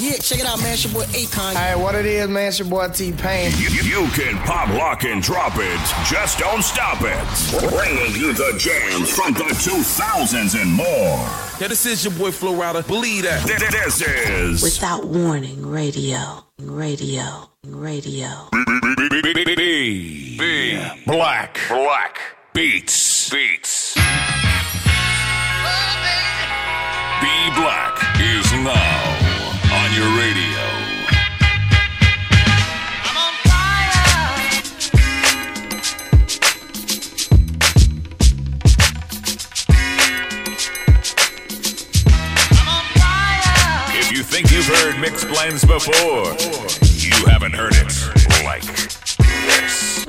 Yeah, check it out, man. It's your boy Akon. Hey, what it is, man? It's your boy T Pain. You, you can pop, lock, and drop it. Just don't stop it. Bringing you the jams from the 2000s and more. Yeah, this is your boy Flo Rida. Believe that. This is Without warning, radio, radio, radio. B, B Black Black Beats Beats. B Black is now heard mixed blends before, you haven't heard it like this.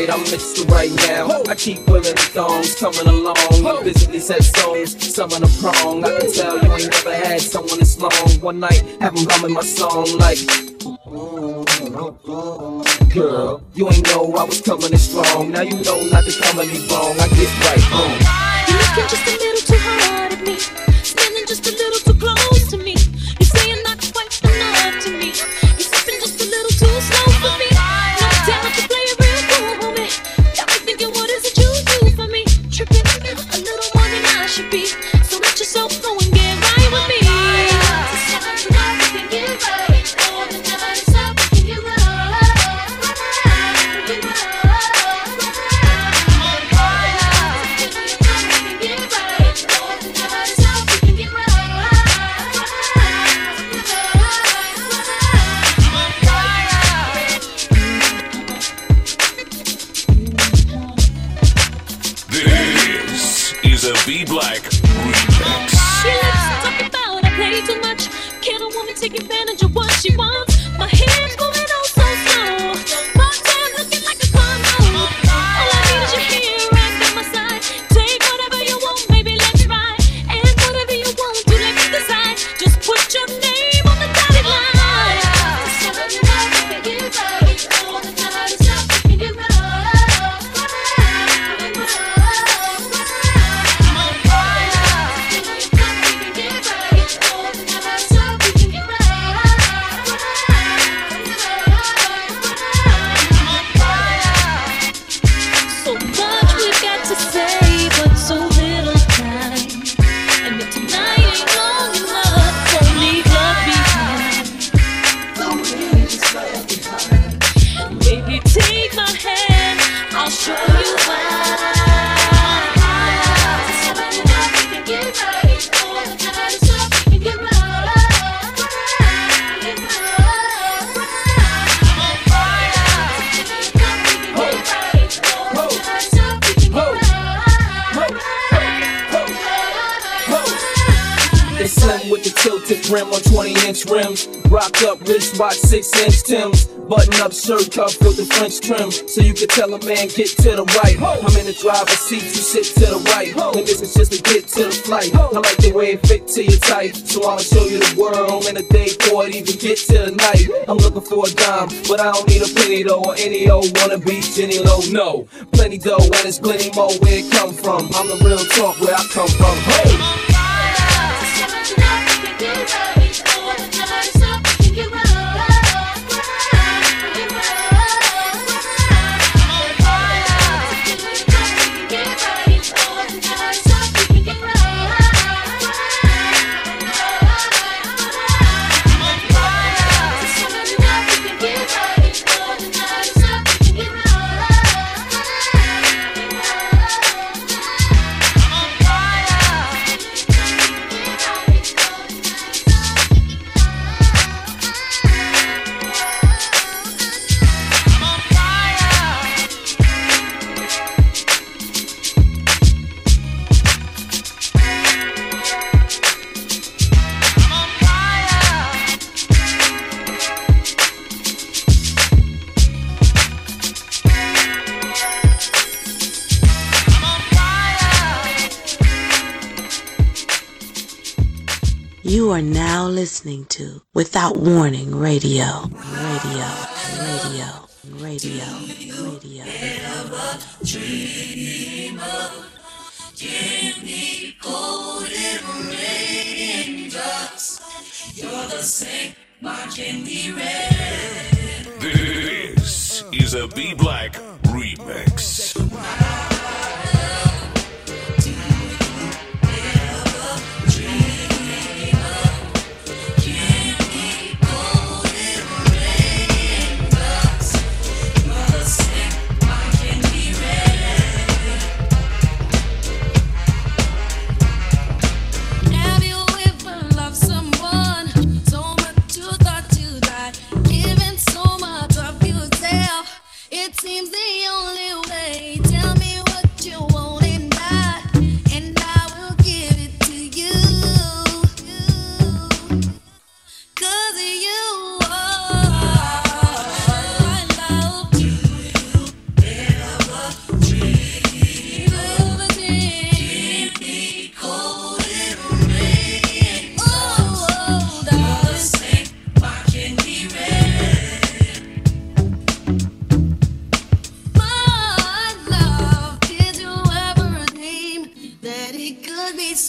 Right, I'm Mr. Right now. I keep women thongs coming along. I physically set stones, some on a prong. I can tell you ain't never had someone this long. One night, have 'em humming my song like. Girl, you ain't know I was coming in strong. Now you know not to come at me wrong. I get right home. You're looking just a little too hard at me, standing just a little with the tilted rim on 20 inch rims. Rock up wristwatch, 6 inch Tims. Button up shirt cuff with the French trim. So you can tell a man, get to the right. I'm in the driver's seat, you sit to the right. And this is just to get to the flight. I like the way it fit to your type. So I'ma show you the world in a day before it even get to the night. I'm looking for a dime, but I don't need a penny though. Or any old wanna be Jenny Low. No, plenty dough and it's plenty more where it come from. I'm the real talk where I come from. Hey! You are now listening to Without Warning Radio. Radio. Radio. Radio. Radio. This is a B Black remix. seems the only way.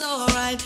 alright.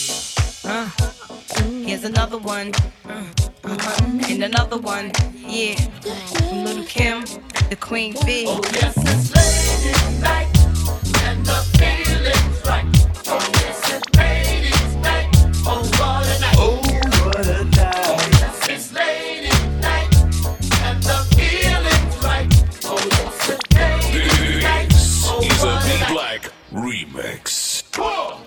Uh, here's another one. Uh, uh, and another one. Yeah. Little Kim, the Queen Bee. Oh, yes, it's ladies' night. And the feeling's right. Oh, night. Oh, what a night. Oh, what a night. Oh, yes, it's night. And the feeling's right. Oh, night. Oh, what a night. Remix. Whoa!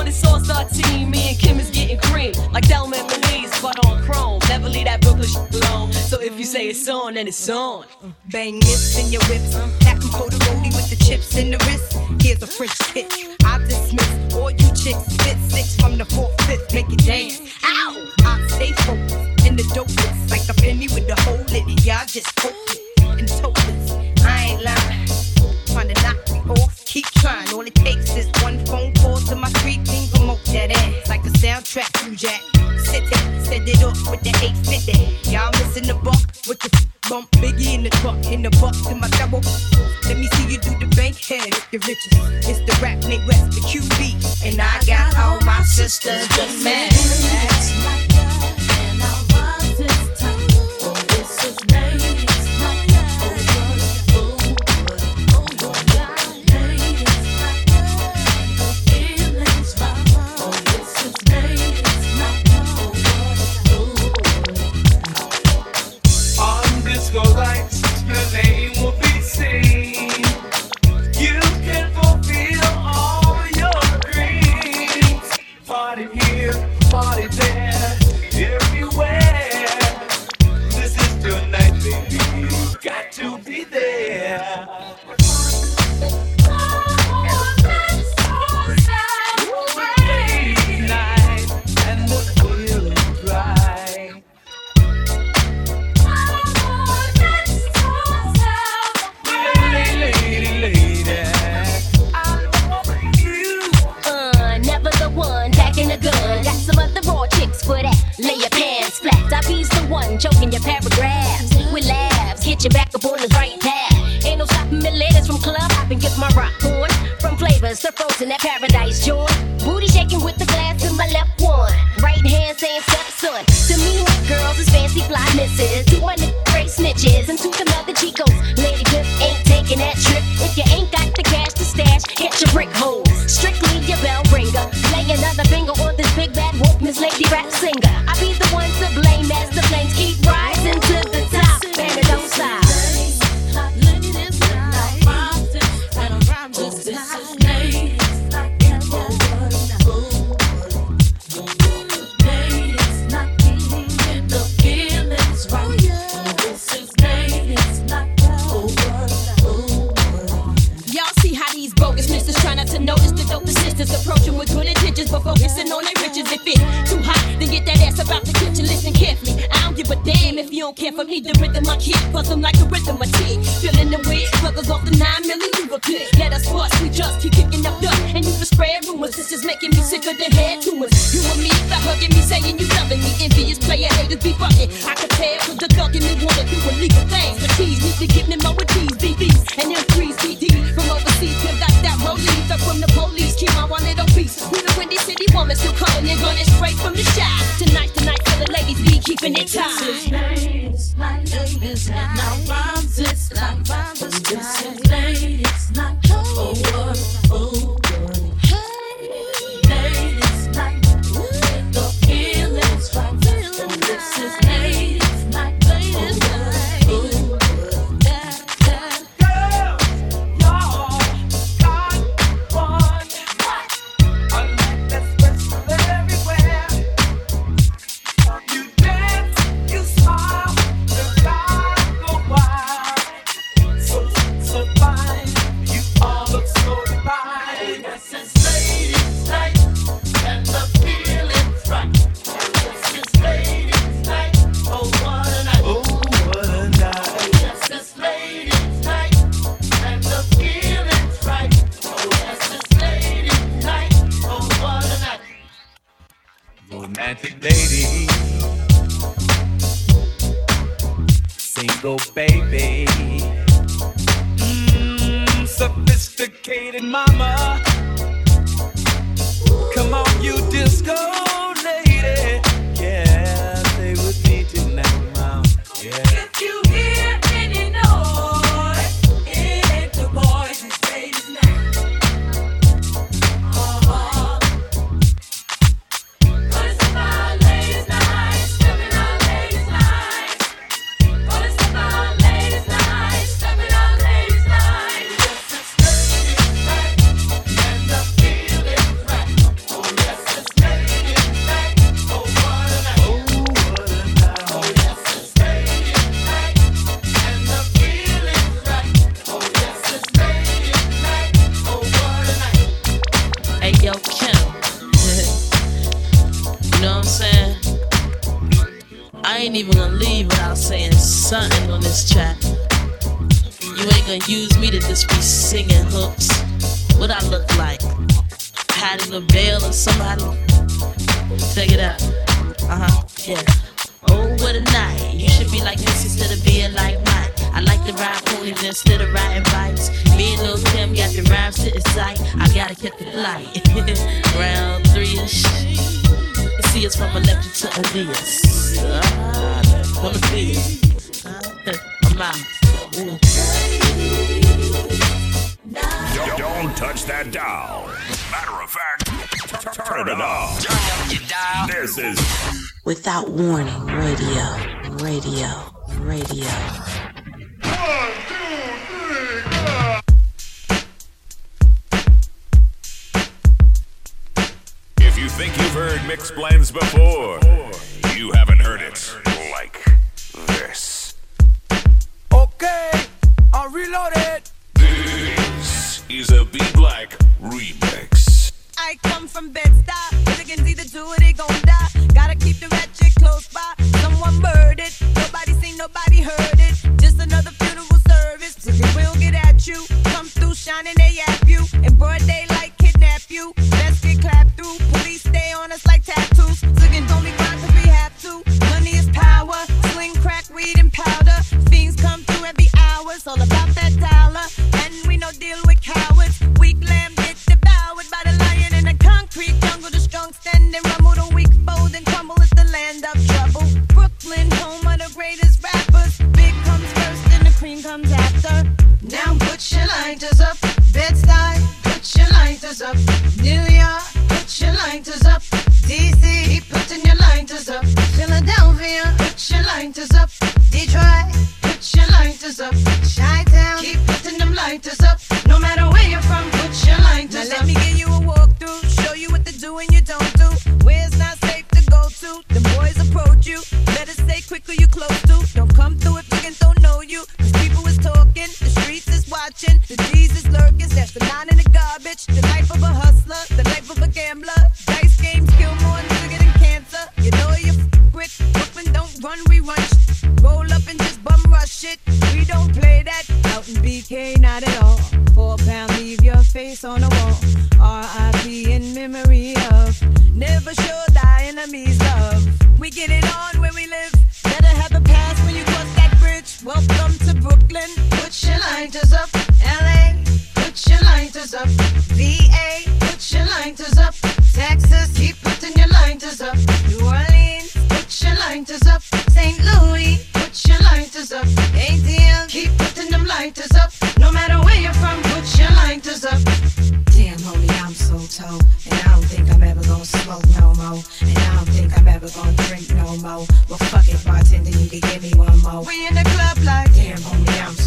On this all-star team. Me and Kim is getting cream, like Thelma and Louise, but on chrome. Never leave that Brooklyn shit alone. So if you say it's on, then it's on. Bang this in your whips. Cold roadie with the chips in the wrist. Here's a French kick. I dismiss all you chicks. Fit six from the fourth, fifth. Make it dance. Ow! I stay focused in the dopest. Like a penny with a hole in it. Y'all just it and topless. I ain't lying. Trying to knock me off. Keep trying. All it takes a. You jack. Sit it, set it up with the 850. Y'all missing the buck with the bump. Biggie in the truck, in the buck to my double. Let me see you do the bank head if you're riches. It's the rap Nate West, the QB. And I got all my sisters just mad. You back up on the right path. Ain't no stopping me ladies from club hopping, get my rock on. From flavors to frozen, that paradise joy. Booty shaking with the glass in my left one. Right hand saying stepson. To me, come and see us. I'm out. Ooh. Don't, touch that dial. Matter of fact, turn it off. This is Without warning, radio, radio, radio. If you think you've heard mix blends before, you haven't heard it like this. Okay, I'm reloaded. This is a B Black remix. I come from Bed-Stuy. Chickens either do or they gon' die. Gotta keep the ratchet close by. Someone murdered. Nobody seen, nobody heard it. Just another funeral service. Chickens will get at you. Come through shining, they yap you. In broad daylight, all about That's the nine in the garbage. The life of a hustler, the life of a gambler. Dice games kill more nigga than cancer. You know you f- with Brooklyn don't run, we run. Roll up and just bum rush it. We don't play that out in BK, not at all. Four pound, leave your face on the wall. R.I.P. in memory of. Never show thy enemies love. We get it on where we live. Better have a pass when you cross that bridge. Welcome to Brooklyn. Put your lighters up. L.A. Put your lighters up. V.A. Put your lighters up. Texas. Keep putting your lighters up. New Orleans. Put your lighters up. St. Louis. Put your lighters up. ATL. Keep putting them lighters up. No matter where you're from, put your lighters up. Damn, homie, I'm so toe. And I don't think I'm ever gonna smoke no more. And I don't think I'm ever gonna drink no more. Well, fuck it, bartender, you can give me one more. We in the club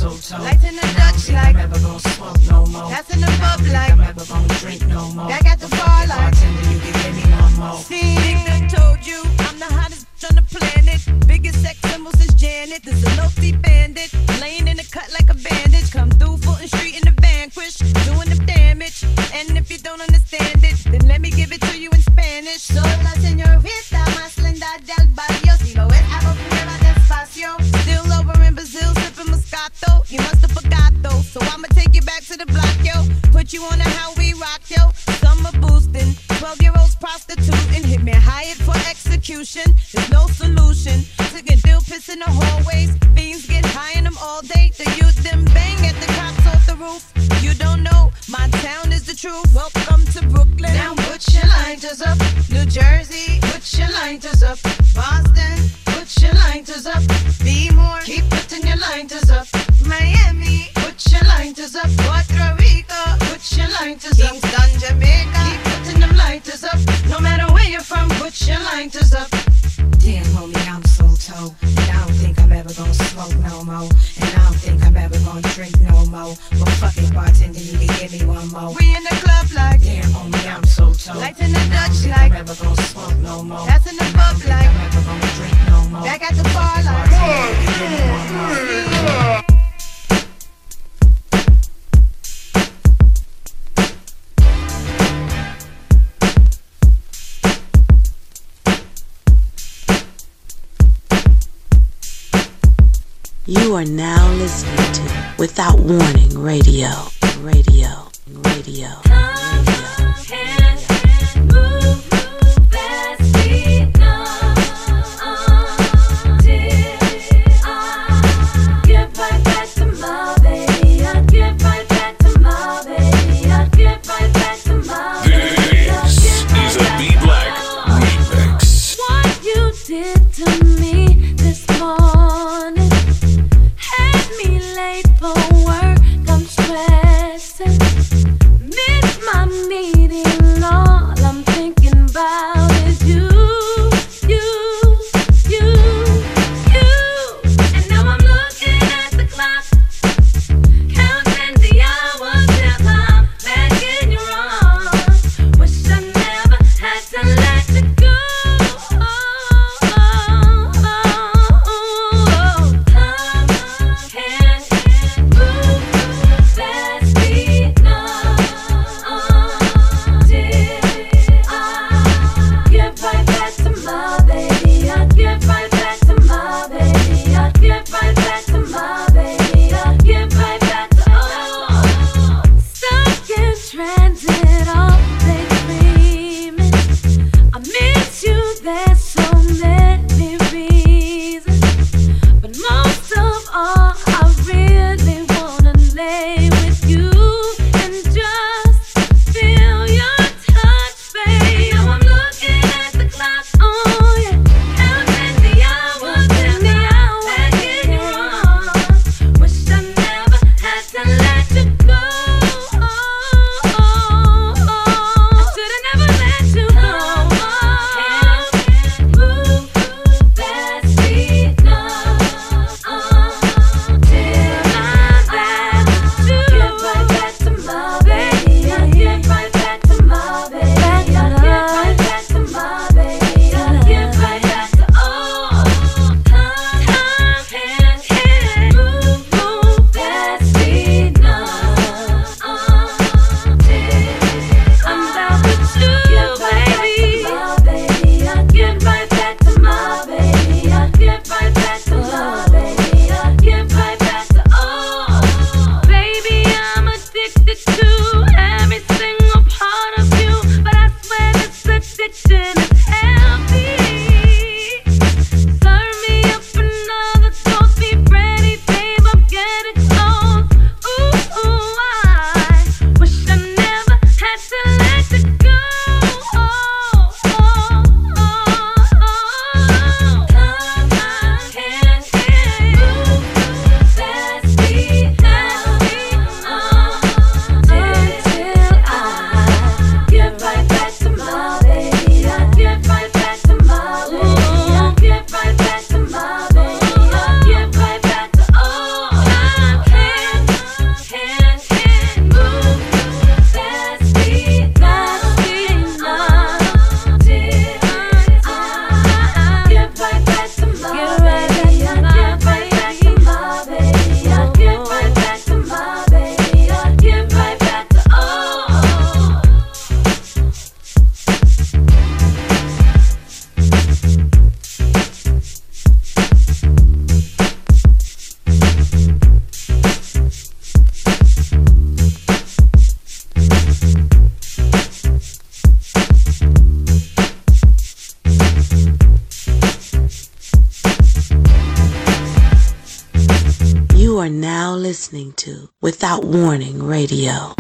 so toe. Lights in the Dutch like I'm ever gonna smoke no more. That's in the pub like I'm ever gonna drink no more. Back at the bar like bartender, you can give me one more. See, Nigga told you I'm the hottest on the planet. Biggest sex symbol since Janet. This a low-key bandit. You must have forgot though. So I'ma take you back to the block, yo. Put you on a how we rock, yo. Summer boosting. 12 year olds prostituting. Hit me hired for execution. There's no solution. Sick still piss in the hallways. Fiends get high in them all day. The youth them bang at the cops off the roof. You don't know, my town is the truth. Welcome to Brooklyn. Now put your lighters up. New Jersey, put your lighters up. Boston, put your lighters up. Be more, keep putting your lighters up. Radio.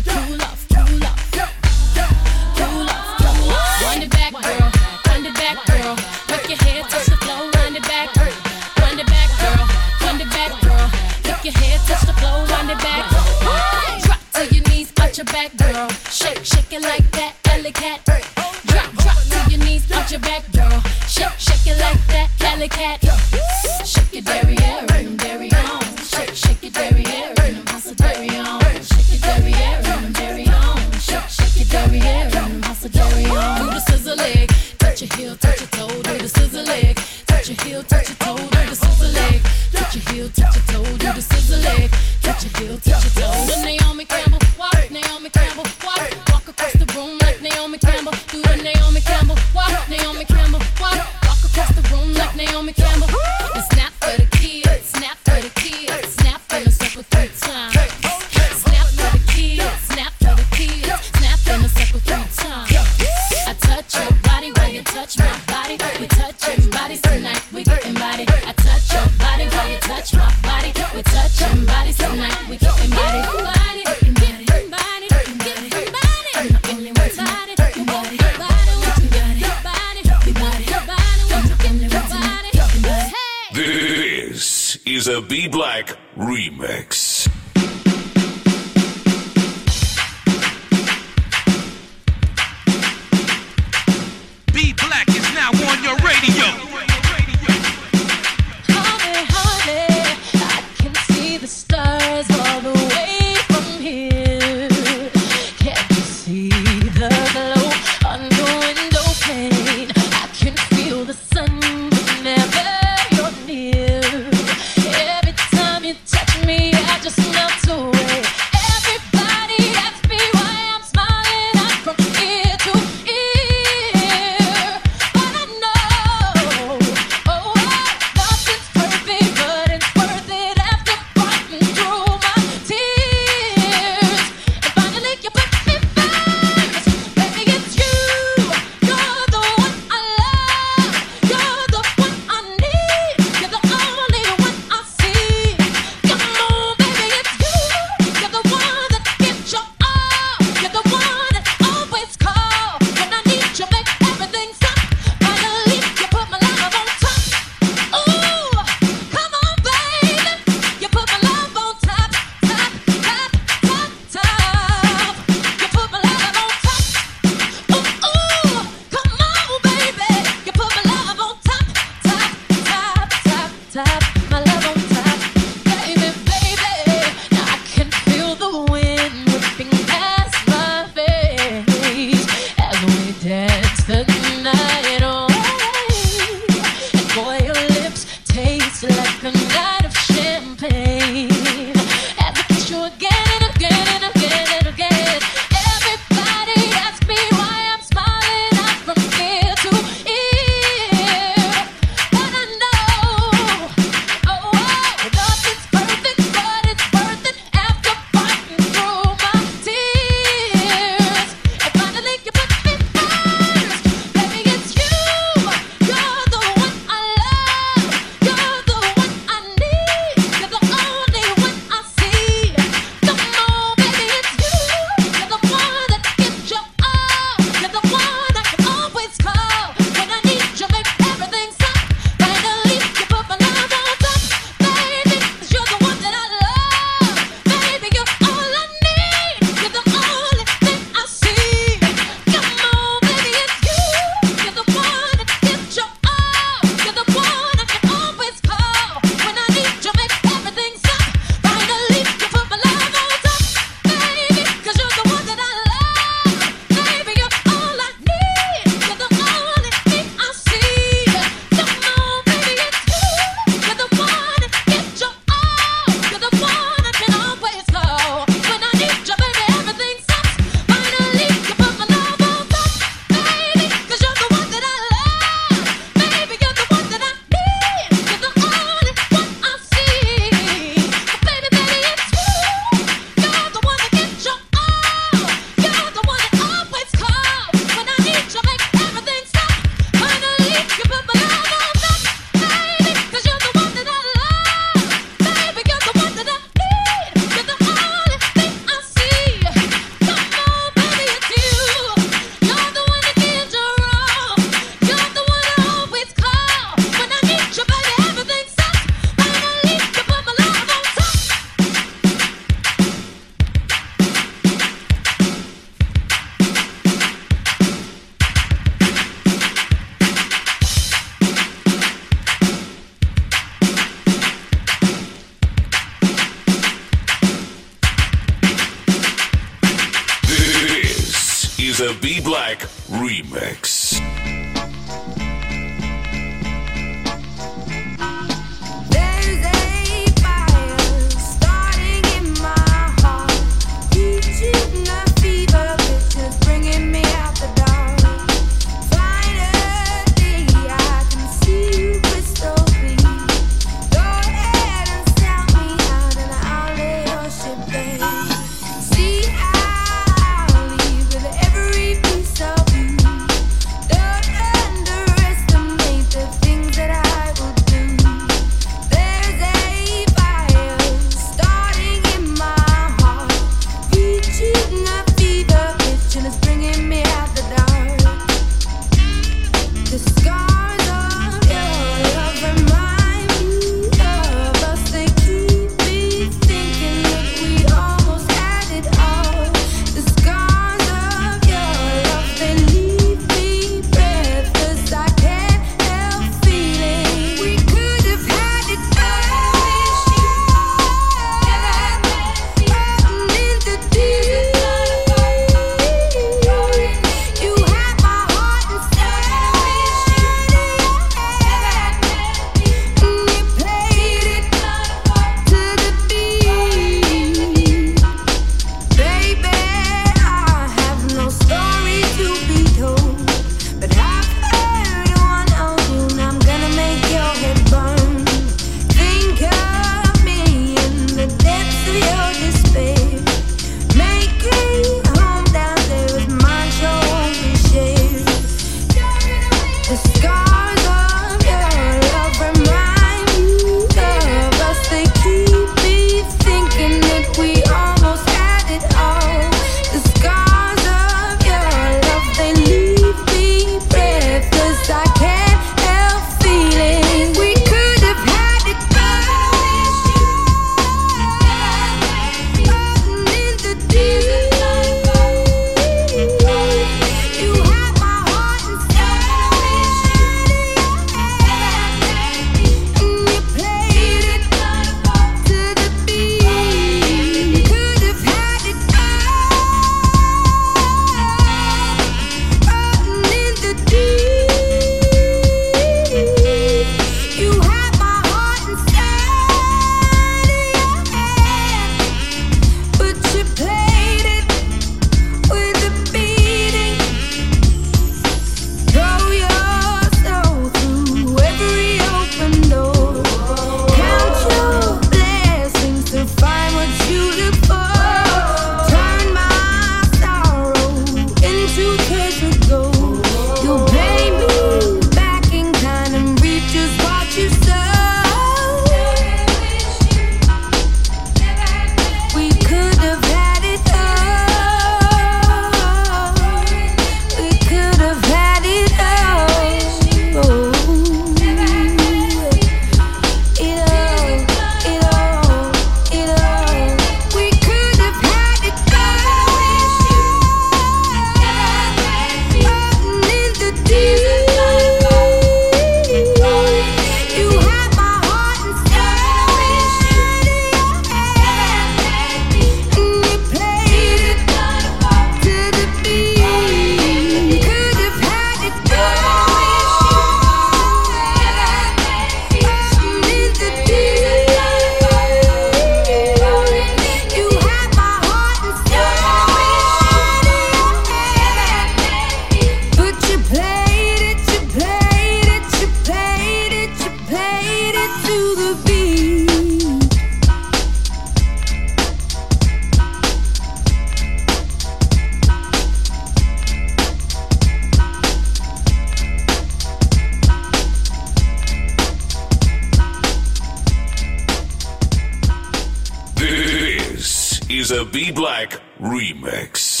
is a B Black remix.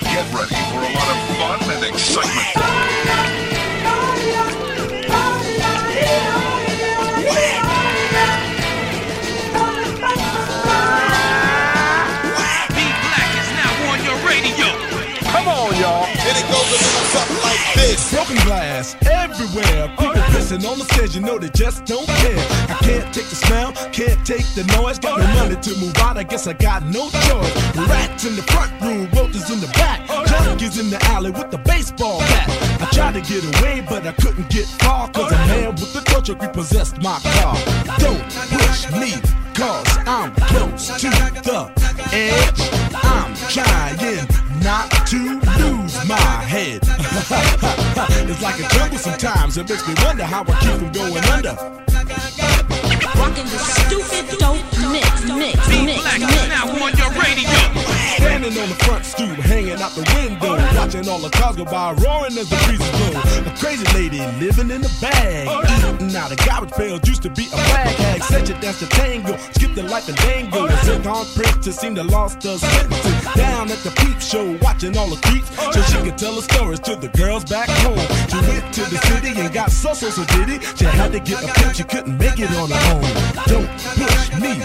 Get ready for a lot of fun and excitement. ass everywhere. People right. pissing on the stage, you know they just don't care. I can't take the smell, can't take the noise. Got no money to move out, I guess I got no choice. Rats in the front room, roaches in the back. Junkies in the alley with the baseball bat. I tried to get away, but I couldn't get far. Cause a man with the torch repossessed my car. Don't push me, cause I'm close to the edge. I'm trying not to lose my head. it's like a jungle sometimes. It makes me wonder how I keep from going under. Rocking the stupid dope mix, mix, mix, mix. now on your radio. Standing on the front stoop, hanging out the window, watching all the cars go by, roaring as the breeze blow. A crazy lady living in a bag, eating out of garbage pails. Used to be a flag hag, said you dance the tango, skip the life and dango. A zircon princess seemed to lost senses. Down at the peep show, watching all the creeps, so she could tell her stories to the girls back home. She went to the city and got so so so did it. She had to get a pimp, she couldn't make it on her own. Don't push me,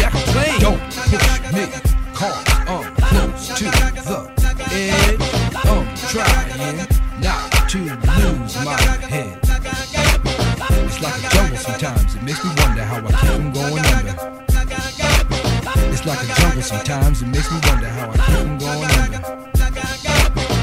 hijack a plane. Don't push me, cause I'm close to the edge. I'm trying not to lose my head. It's like a jungle sometimes. It makes me wonder how I keep from going under. It's like a jungle sometimes. It makes me wonder how I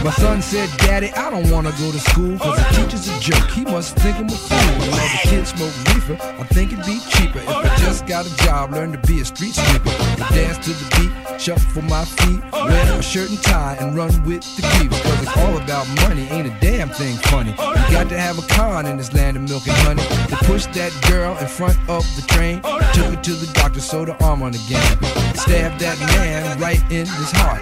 My son said, Daddy, I don't wanna go to school Cause the teacher's a jerk, he must think I'm a fool. All the kids smoke reefer, I think it'd be cheaper If I just got a job, learn to be a street sweeper. I dance to the beat, shuffle for my feet Wear a shirt and tie and run with the creeps Cause it's all about money, ain't a damn thing funny. You got to have a con in this land of milk and honey They pushed that girl in front of the train. Took her to the doctor, sewed her arm on again. Stabbed that man right in his heart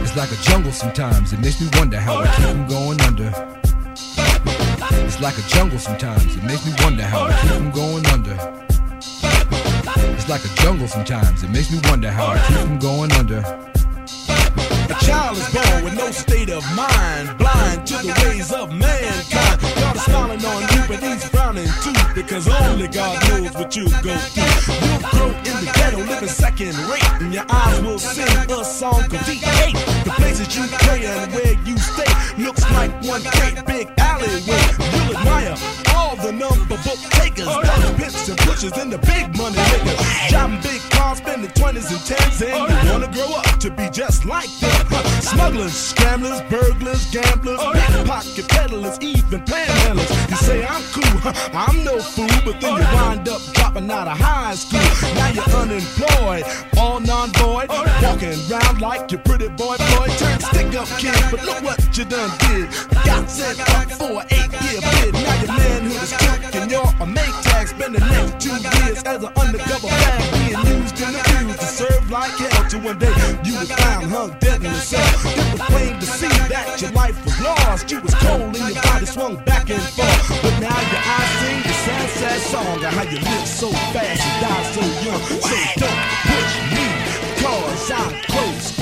It's like a jungle sometimes. It makes me wonder how I keep from going under. It's like a jungle sometimes. It makes me wonder how I keep from going under. It's like a jungle sometimes. It makes me wonder how I keep from going under. A child is born with no state of mind, blind to the ways of mankind. Is smiling on you, but he's frowning too, because only God knows what you go through. You'll grow in the ghetto, living second rate, and your eyes will sing a song called D8. The places you play and where you stay looks like one great big alleyway. You'll admire the number book takers, those pimps and pushers, and the big money makers. Driving big cars, spending 20s and 10s, and you wanna grow up to be just like them. Smugglers, scramblers, burglars, gamblers, pickpocket peddlers, even panhandlers. You say I'm cool, I'm no fool, but then you wind up dropping out of high school. Now you're unemployed, all non-void, walking around like your pretty boy Floyd. Turned stick-up kid, but look what you done did. Got sent up for an eight-year bid. Now your manhood is took and you're a make tag. Spend the next two years as an undercover fag, being used and abused to serve like hell. Till one day you was found hung dead in the cell. It was plain to see that your life was lost. You was cold and your body swung back and forth. But now your eyes sing the sad, sad song of how you live so fast and die so young. So don't push me, cause I'm close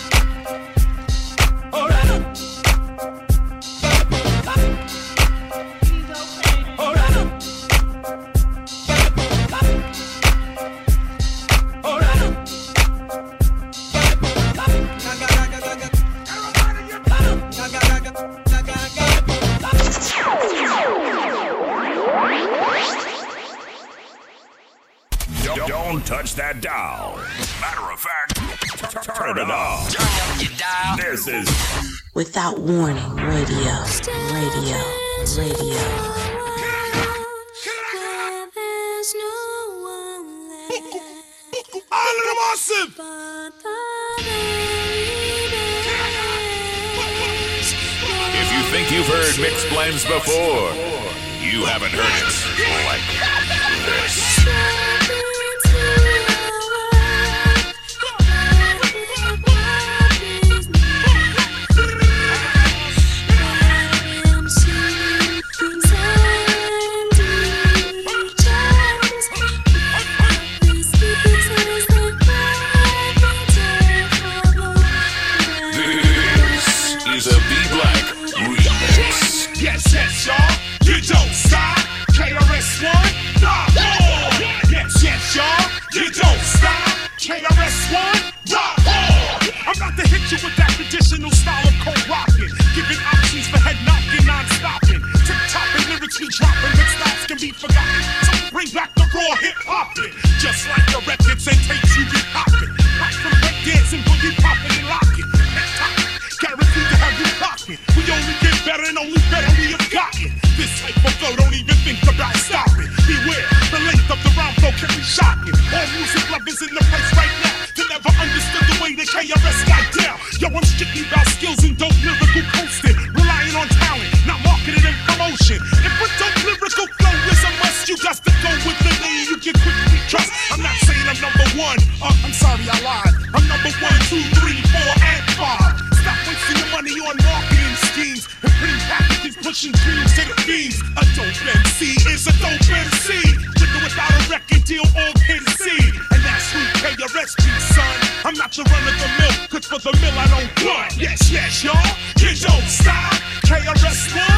touch that dial. Matter of fact, turn it off. This is Without Warning Radio. Radio. Radio. Island Massive! If you think you've heard Mix Blends before, you haven't heard it like this. Traditional style of cold rocking, giving options for head knocking, non-stopping. Tip topping, lyrics be dropping, but styles can be forgotten. So bring back the raw hip hopping, just like the records and tapes you be popping. Back from break dancing, boogie popping and locking. Guaranteed to have you clocking. We only get better and only better we have gotten. This type of flow, don't even think about stopping. Beware, the length of the rhyme flow can be shocking. All music lovers in the place right now to never understood the way the KRS I'm strictly about skills and dope lyrical coasting. Relying on talent, not marketing and promotion. If a dope lyrical flow is a must, you got to go with the name you can quickly trust. I'm not saying I'm number one. Uh, I'm sorry, I lied. I'm number one, two, three, four, and five. Stop wasting your money on marketing schemes and putting packages pushing dreams to the beams. A dope MC is a dope MC. Trigger without a record deal, all can see. And that's who KRS son. I'm not your run of the mill, cause for the mill I don't. Yes, yes, y'all. You don't stop. KRS-One, pop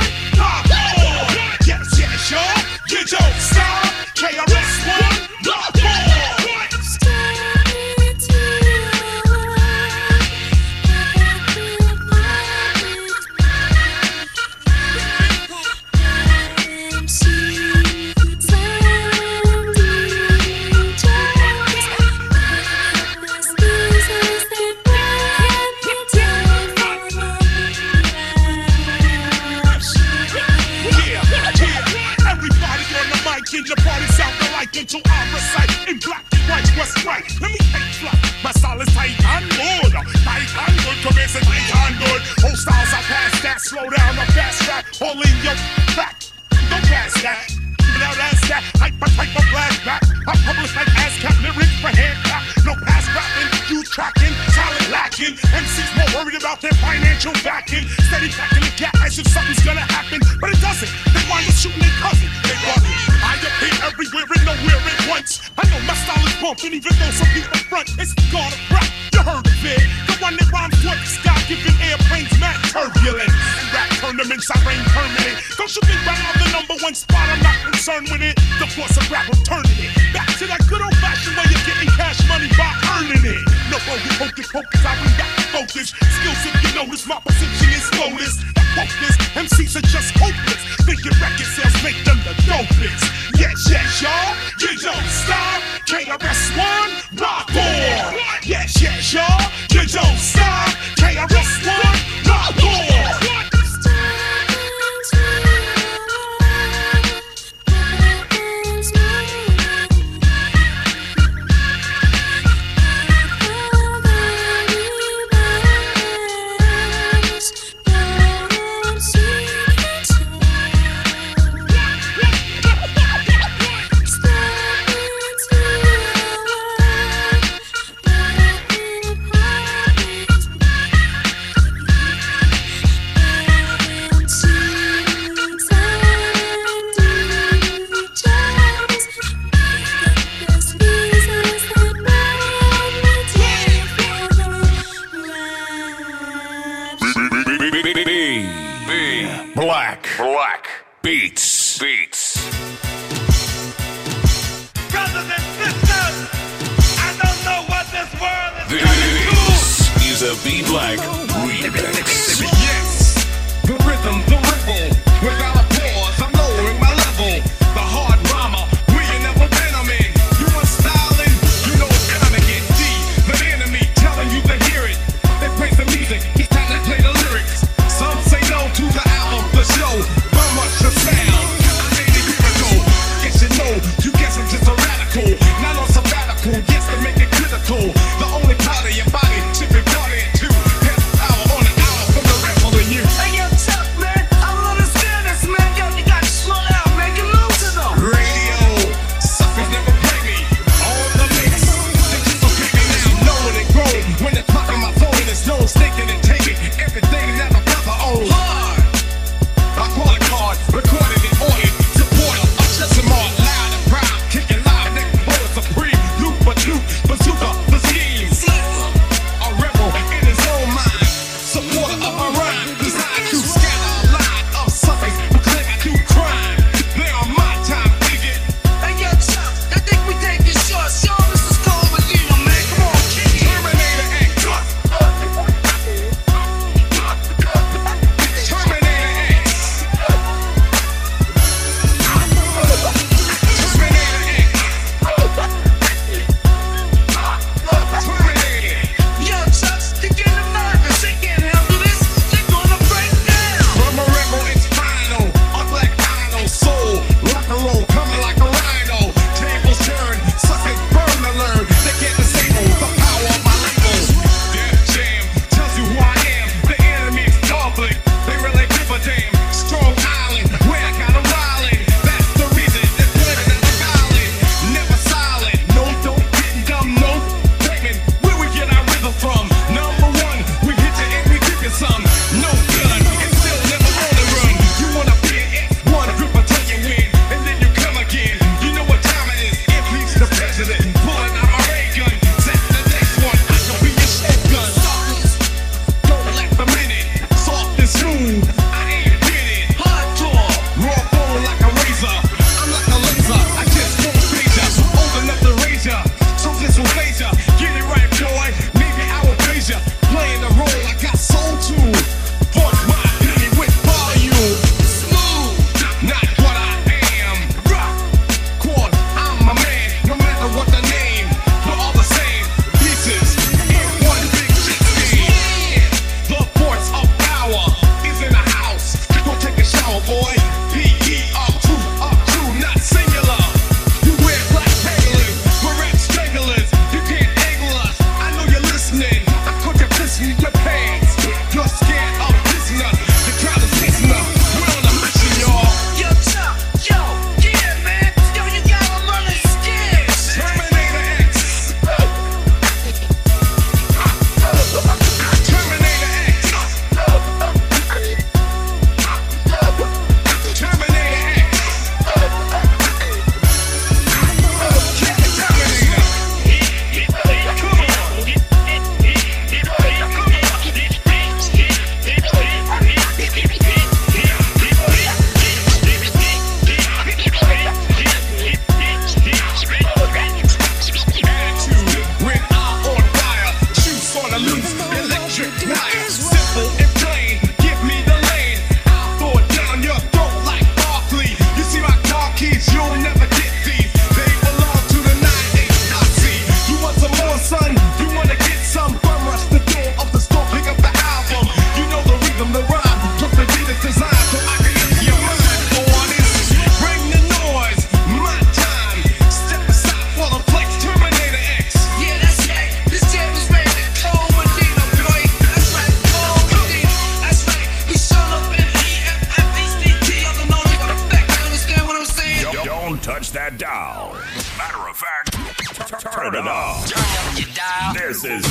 turn it up. Turn up your dial. This is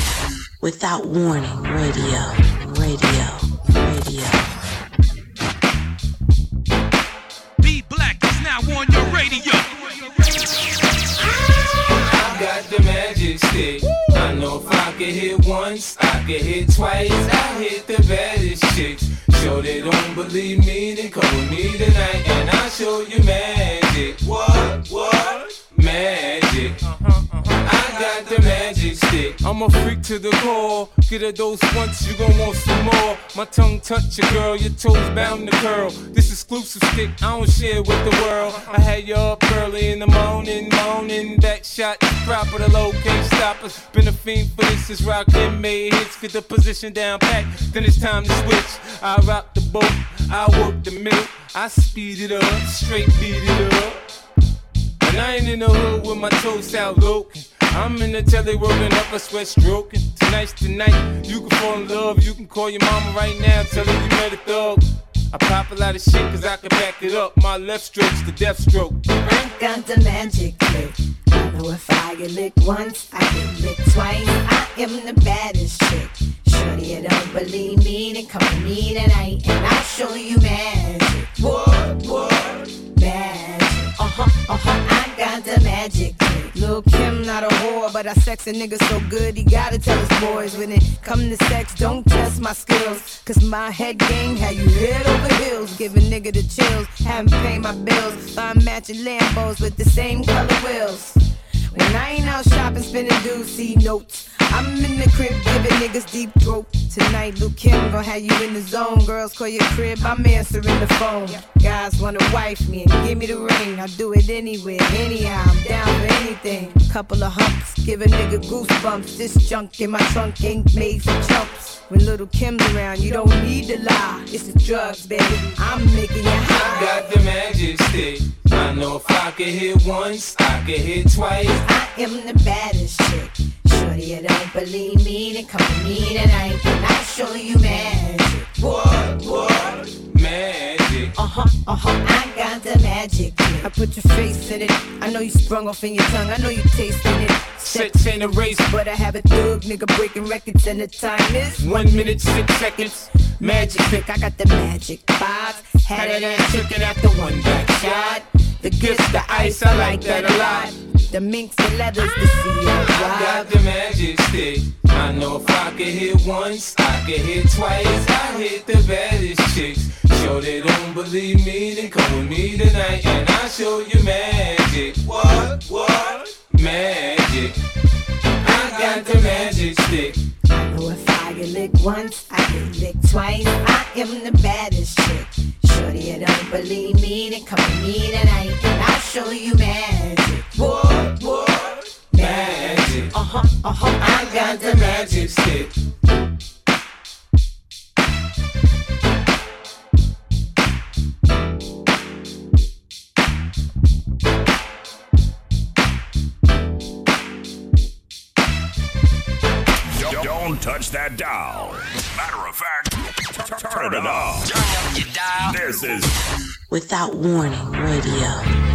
Without Warning Radio. Radio. Radio. Bee Black is now on your radio. I got the magic stick. I know if I can hit once, I can hit twice. I hit the baddest chicks. Sure they don't believe me, then come with me tonight and I'll show you magic. What? What? Magic. I got the magic stick. I'm a freak to the core. Get a dose once, you gon' want some more. My tongue touch your girl, your toes bound to curl. This exclusive stick, I don't share with the world. I had you up early in the morning, moaning. Back shot, proper, the low can't stop us. Been a fiend for this, is rockin' made hits. Get the position down pat, then it's time to switch. I rock the boat, I work the middle. I speed it up, straight beat it up. And I ain't in the hood with my toes out looking. I'm in the telly working up a sweat stroking. Tonight's the night. You can fall in love. You can call your mama right now. Tell her you met a thug. I pop a lot of shit cause I can back it up. My left stroke's the death stroke. I got the magic trick. I know if I get licked once, I get licked twice. I am the baddest chick. Shorty, you don't believe me, then come with me tonight and I'll show you magic. What? What? Magic. Uh huh, uh huh. I got the magic. Lil Kim not a whore, but I sex a nigga so good he gotta tell his boys when it come to sex, don't test my skills. Cause my head game had you head over heels, giving nigga the chills, haven't paid my bills. Buy matching Lambos with the same color wheels. When I ain't out shopping, spending see notes. I'm in the crib giving niggas deep throat. Tonight, Lil Kim gon' have you in the zone. Girls call your crib, I'm answering the phone. Guys wanna wife me and give me the ring. I'll do it anywhere, anyhow. I'm down for anything. Couple of humps, give a nigga goosebumps. This junk in my trunk ain't made for chumps. When little Kim's around, you don't need to lie. It's the drugs, baby. I'm making you I got the magic stick. I know if I can hit once, I can hit twice. I am the baddest chick. Shorty, you don't believe me, then come to me tonight and I'll show you magic. What? What? Magic. Uh huh, uh huh. I got the magic. I put your face in it. I know you sprung off in your tongue. I know you tasting it. Sex ain't a race, But I have a thug nigga breaking records and the time is one minute, six seconds. magic trick. I got the magic vibes. Had it and chicken after one back shot. The gifts, the ice, I like that a lot. The minks, the leathers, the seal I got the magic stick. I know if I can hit once, I can hit twice. I hit the baddest chicks. Sure they don't believe me, then come with me tonight and I'll show you magic. What? What? Magic. I got the magic stick. I know if I get licked once, I get licked twice. I am the baddest chick. Shorty, you don't believe me, then come with me tonight and I'll show you magic. What? What? Magic. Uh huh, uh huh. I got the magic stick. Touch that dial. Matter of fact, t- turn it up. Turn up your dial. This is Without Warning Radio. Radio.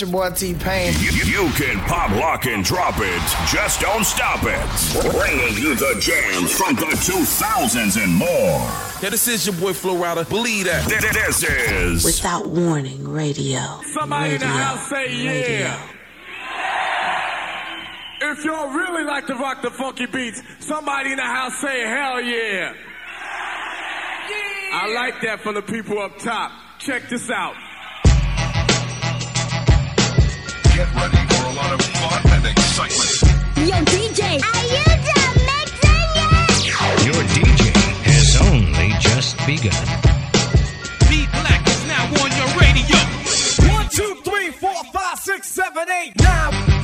That's your boy T Pain. You, you, can pop, lock, and drop it. Just don't stop it. Bringing you the jams from the 2000s and more. Yeah, this is your boy Flo Rida. Believe that. This, is Without Warning Radio. Somebody radio. in the house say yeah. If y'all really like to rock the funky beats, somebody in the house say hell yeah. yeah. I like that from the people up top. Check this out. Get ready for a lot of fun and excitement. Yo, DJ, are you mixing yet? Your DJ has only just begun. Bee Black is now on your radio. One, two, three, four, five, six, seven, eight, nine.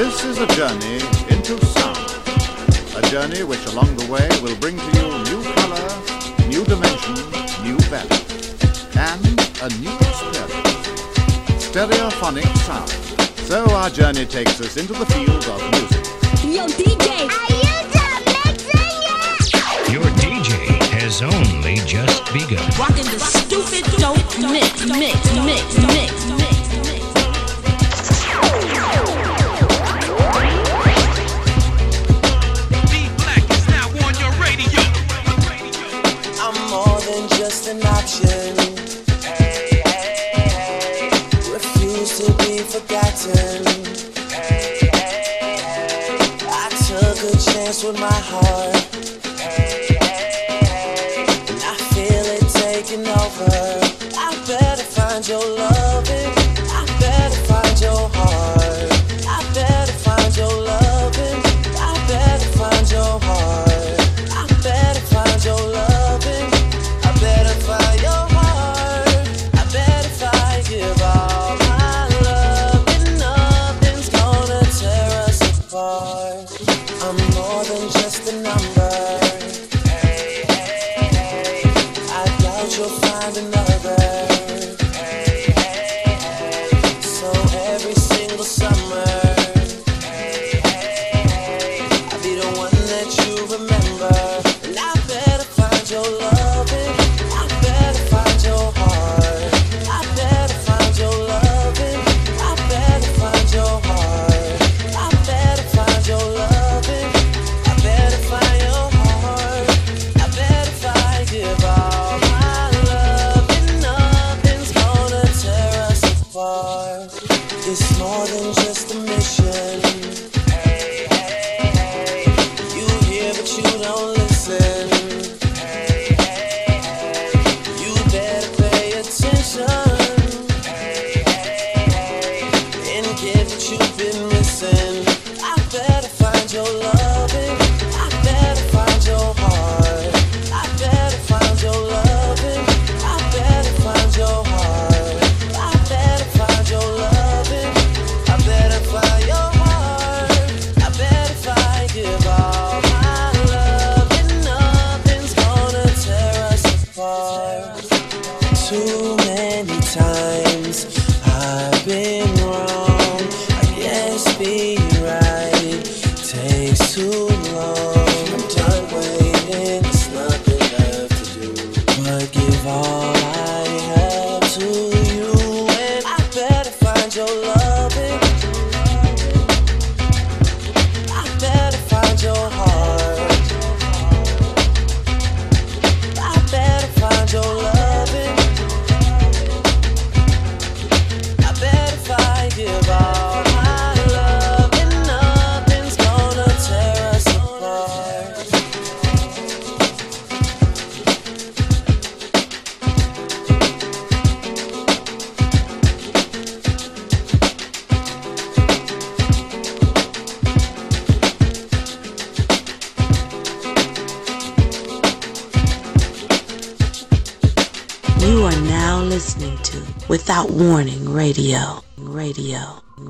This is a journey into sound. A journey which along the way will bring to you new color, new dimension, new value, and a new experience. Stereophonic sound. So our journey takes us into the field of music. Yo, DJ, are you done mixing Your DJ has only just begun. Rocking the stupid dope mix, mix, mix, mix, mix. mix. Hey, hey, hey. Refuse to be forgotten. Hey, hey, hey. I took a chance with my heart.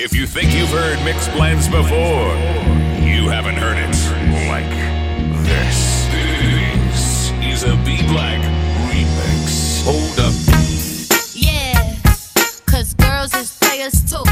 If you think you've heard mixed blends before, you haven't heard it like this. This is a Bee Black remix. Hold up. Yeah, cause girls is players too.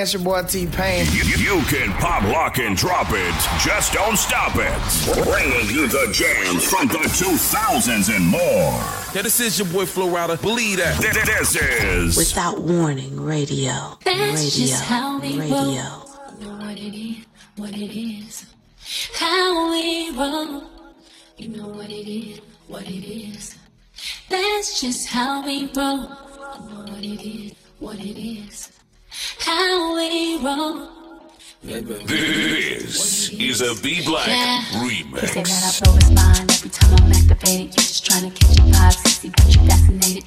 Man? It's your boy T Pain. You, you can pop, lock, and drop it. Just don't stop it. Bringing you the jams from the 2000s and more. Yeah, this is your boy Flo Rida. Believe that. Th- This is Without warning, radio, That's radio, just how we radio. roll. You know what it is, what it is. How we roll. You know what it is, what it is. That's just how we roll. You know what it is, what it is. How we roll. this is a Bee Black Yeah. He say that I remix. blow his mind every time I'm activated. You just trying to catch a vibe, you fascinated.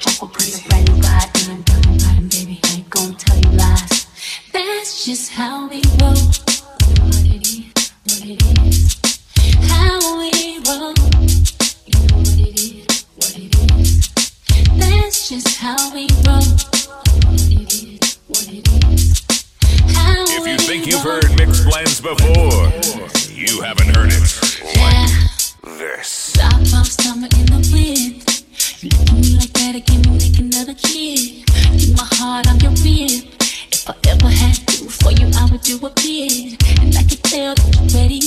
And I'm done baby. I ain't gonna tell you lies. That's just how we roll. What it is, what it is. How we roll. You know what it is, what it is. That's just how we roll. What it is, what it is. If you think you've heard mixed blends before, you haven't heard it Yeah. like this. Drop my stomach in the wind. You at me like that again, you make another kid. Keep my heart on your rib. If I ever had to for you, I would do a bid. And I can tell that you're ready.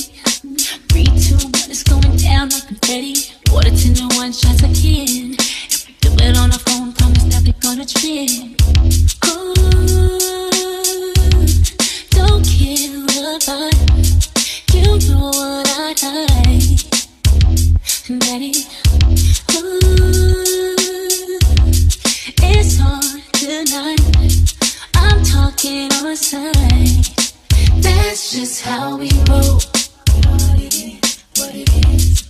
Three, two, one, it's going down like confetti. Water ten to one shots again. If we do it on the phone, promise that we're gonna trend. Ooh, That's just how we roll what it is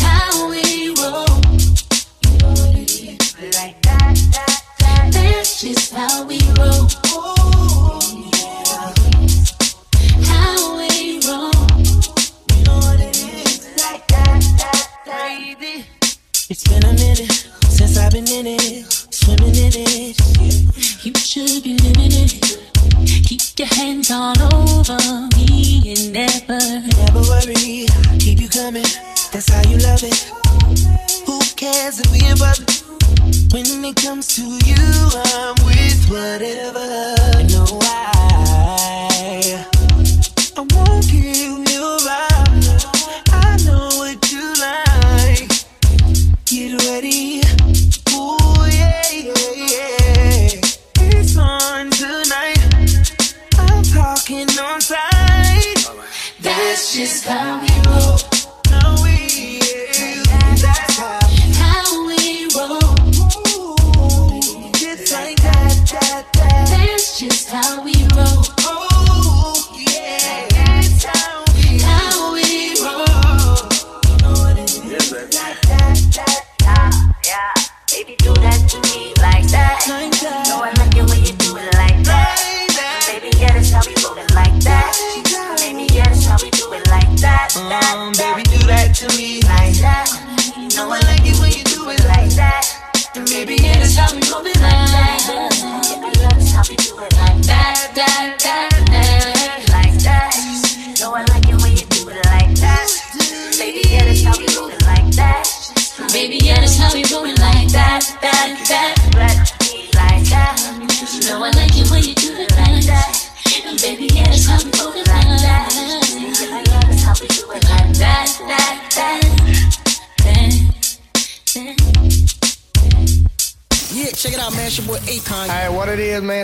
how we roll you only like that that that this is how we roll. It's been a minute since I've been in it, swimming in it. You should be living it. Keep your hands all over me and never. Never worry, keep you coming. That's how you love it. Who cares if we in public? When it comes to you, I'm with whatever. I know I. I won't give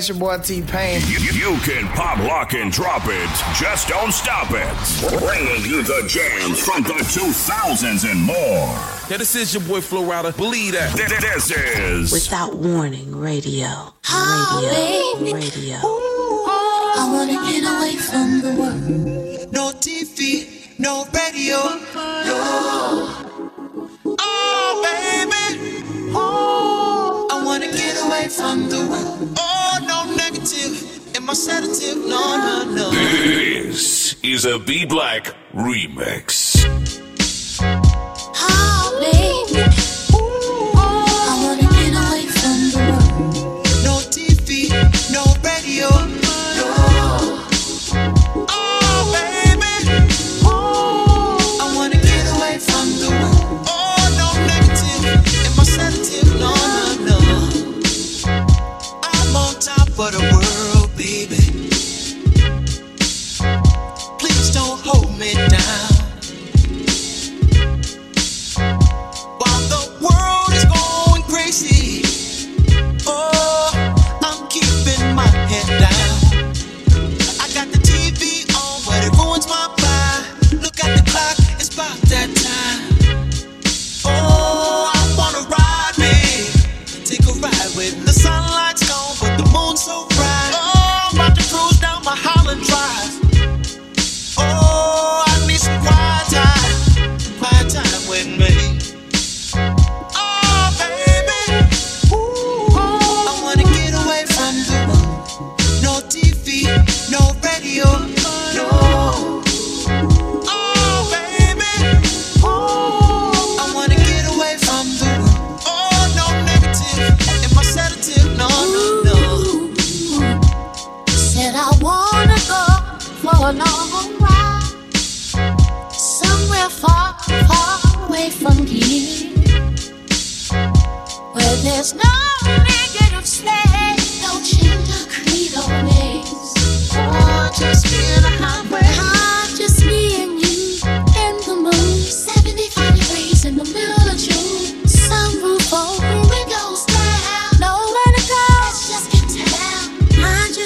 it is, your boy T Pain. You, you can pop, lock, and drop it. Just don't stop it. Bringing you the jams from the 2000s and more. Yeah, this is your boy Flo Rida. Believe that. Th- th- This is Without warning, radio, Oh, radio, radio. I wanna get away from the world. No TV, no radio, my sedative. No, no, no. this is a Bee Black remix.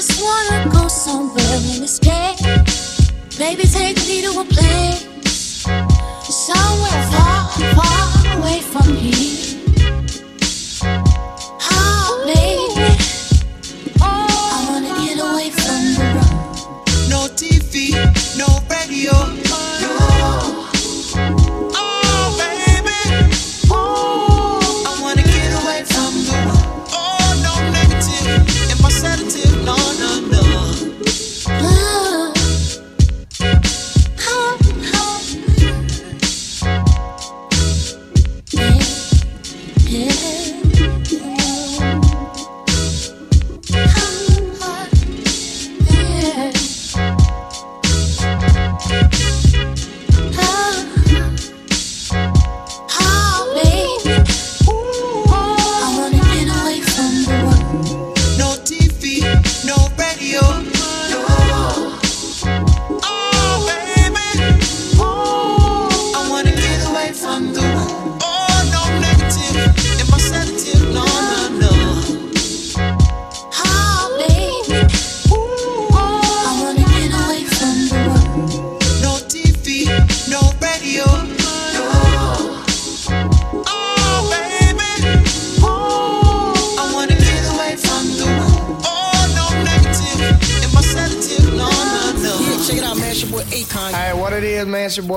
just wanna go somewhere and escape. Baby, take me to a place somewhere far, far away from here.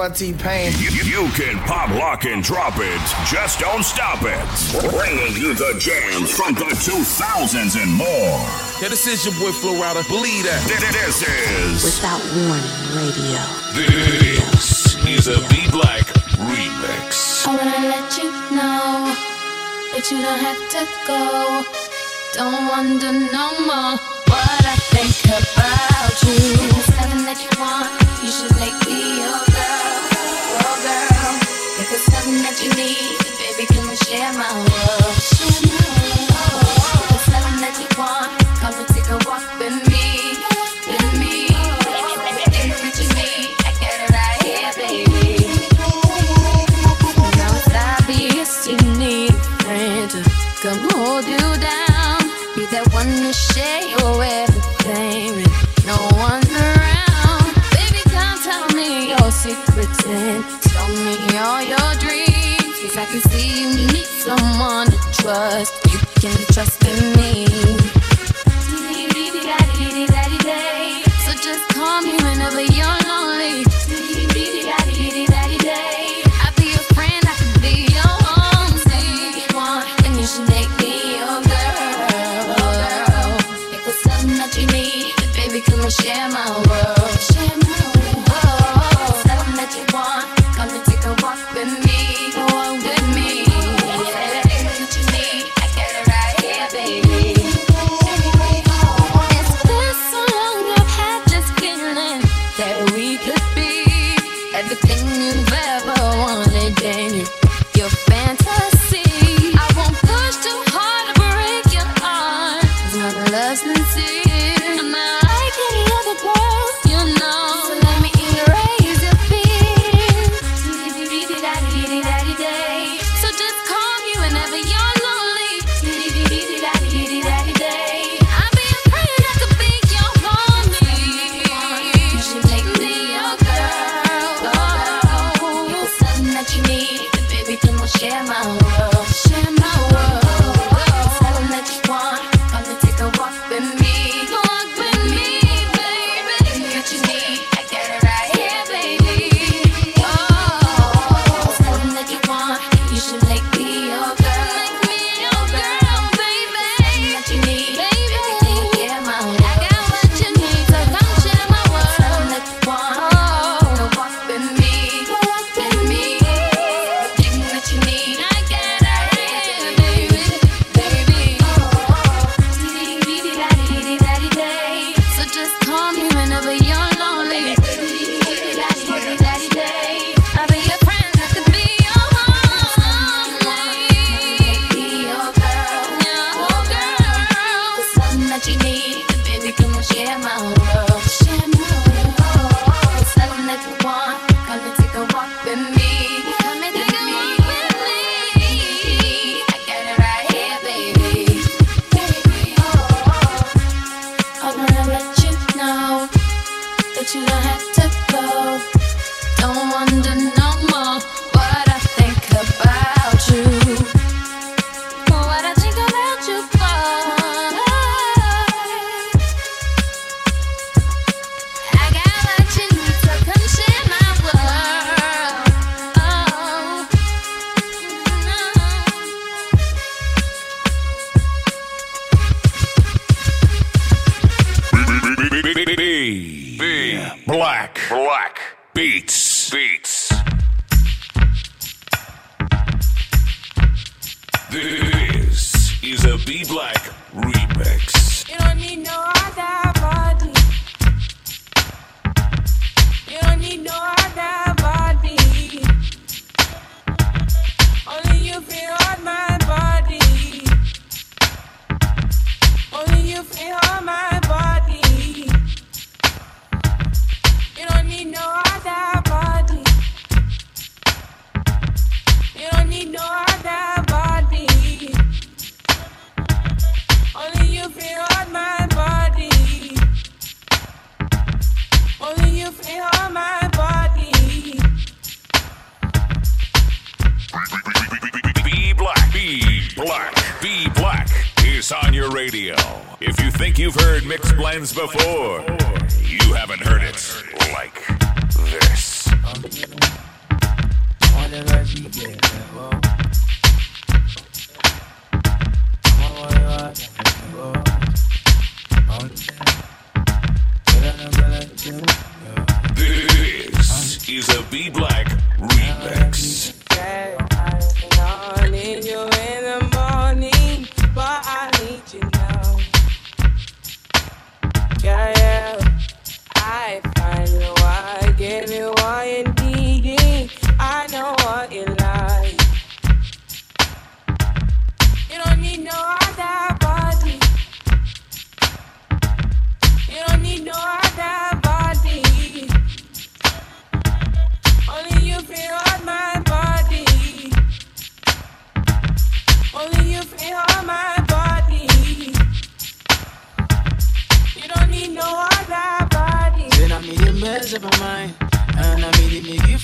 T Pain. You, you, can pop, lock, and drop it. Just don't stop it. Bringing you the jams from the 2000s and more. Yeah, this is your boy Flo Rida. Believe that. This is Without Warning Radio. This is a Bee Black remix. I wanna let you know that you don't have to go. Don't wonder no more what I think about you.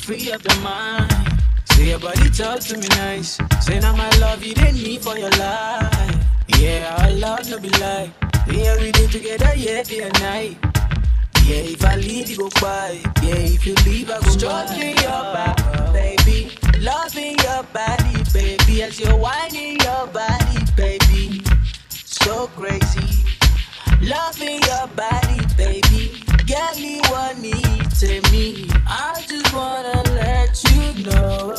Free up your mind. Say your body talk to me nice. Say now my love you didn't need for your life. Yeah, our love no be like. We did together, yeah, day and night. Yeah, if I leave, you go by. Yeah, if you leave, I go Stroking your back, baby. Loving your body, baby. As you're whining your body, baby. So crazy. Loving your body, baby. Get me to me. I just wanna let you know.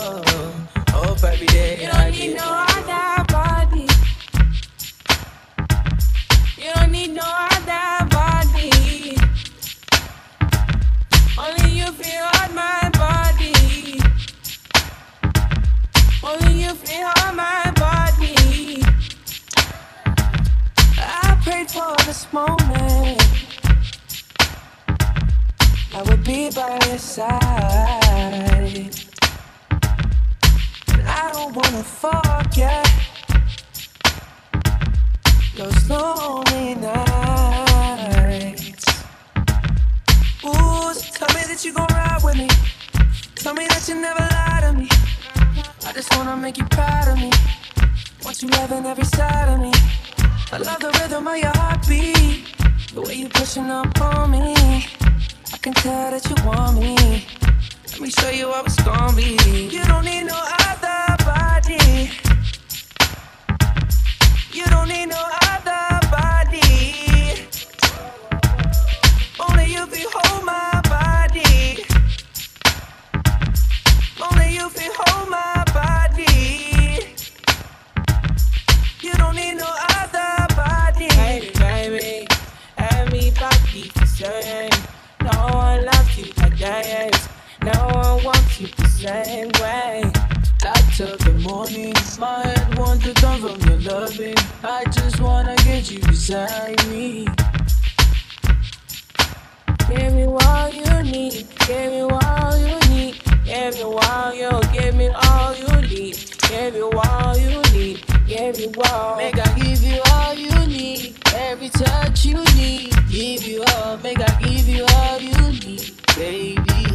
Oh, Day You don't need no other body. You don't need no other body. Only you feel on my body. Only you feel on my body. I prayed for this moment. I would be by your side. And I don't wanna forget those lonely nights. Ooh, so tell me that you gon' ride with me. Tell me that you never lie to me. I just wanna make you proud of me. Want you loving every side of me. I love the rhythm of your heartbeat. The way you're pushing up on me. Can tell that you want me. Let me show you how it's gonna be. You don't need no other body. You don't need no other body. Only you can hold my that. No one wants you the same way. Light up the morning, my head wants to turn from your loving. I just wanna get you beside me. Give me all you need. Give me all you need. Give me all you. Give me all you need. Give me all you need. Give me all. Make I give you all you need, every touch you need. Give you all, make I give you all you need, baby.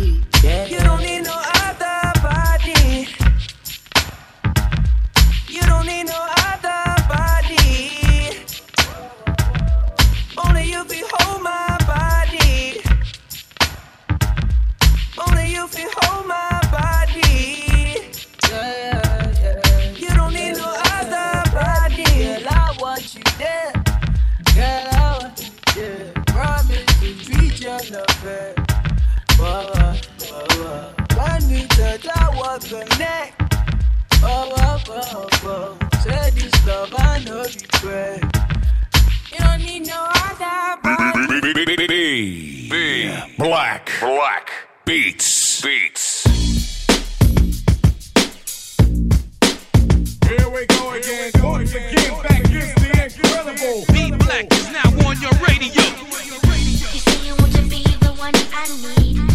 connect. Oh, oh, oh, oh. Say this love, I know regret. You don't need no other. B, B, Black. Black. Beats. Beats. Here we go again, once again, back it's the incredible. Bee Black is now on your radio. You say you want to be the one I need.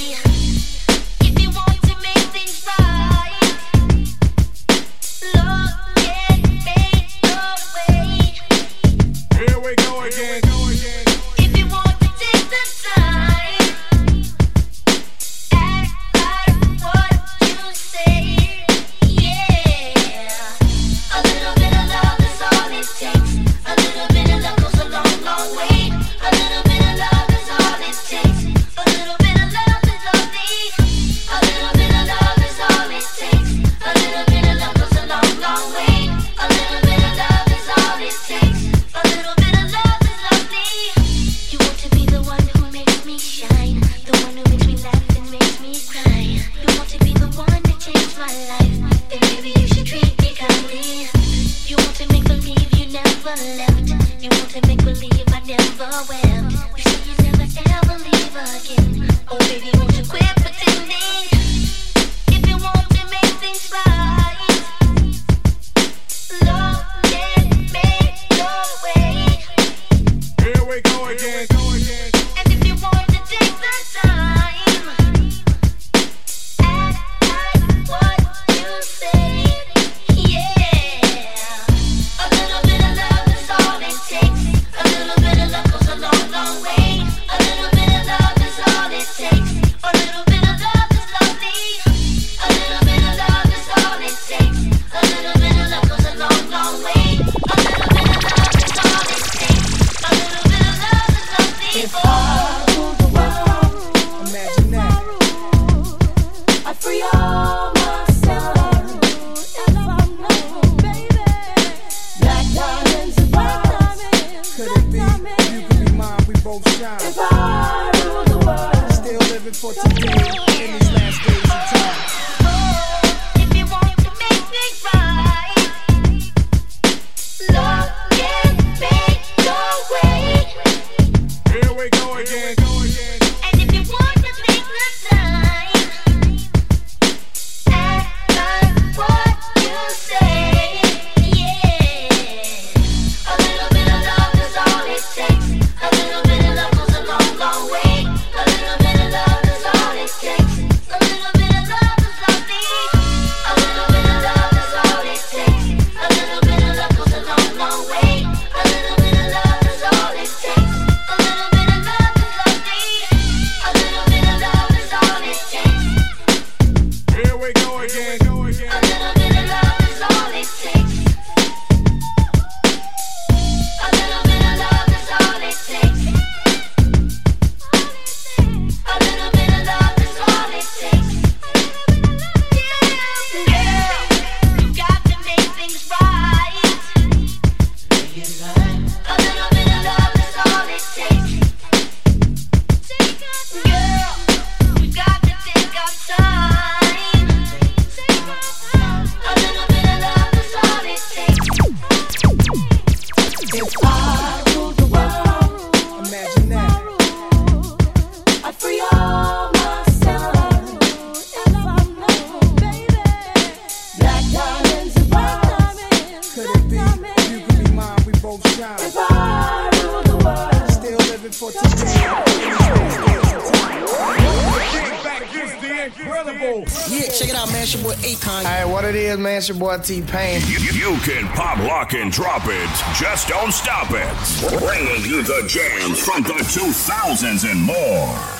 Pain. You, you, can pop, lock, and drop it. Just don't stop it. Bringing you the jams from the 2000s and more.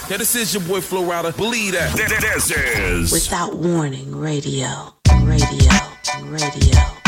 Yeah, this is your boy Flo Rida. Believe that. This, this is Without Warning Radio. Radio. Radio.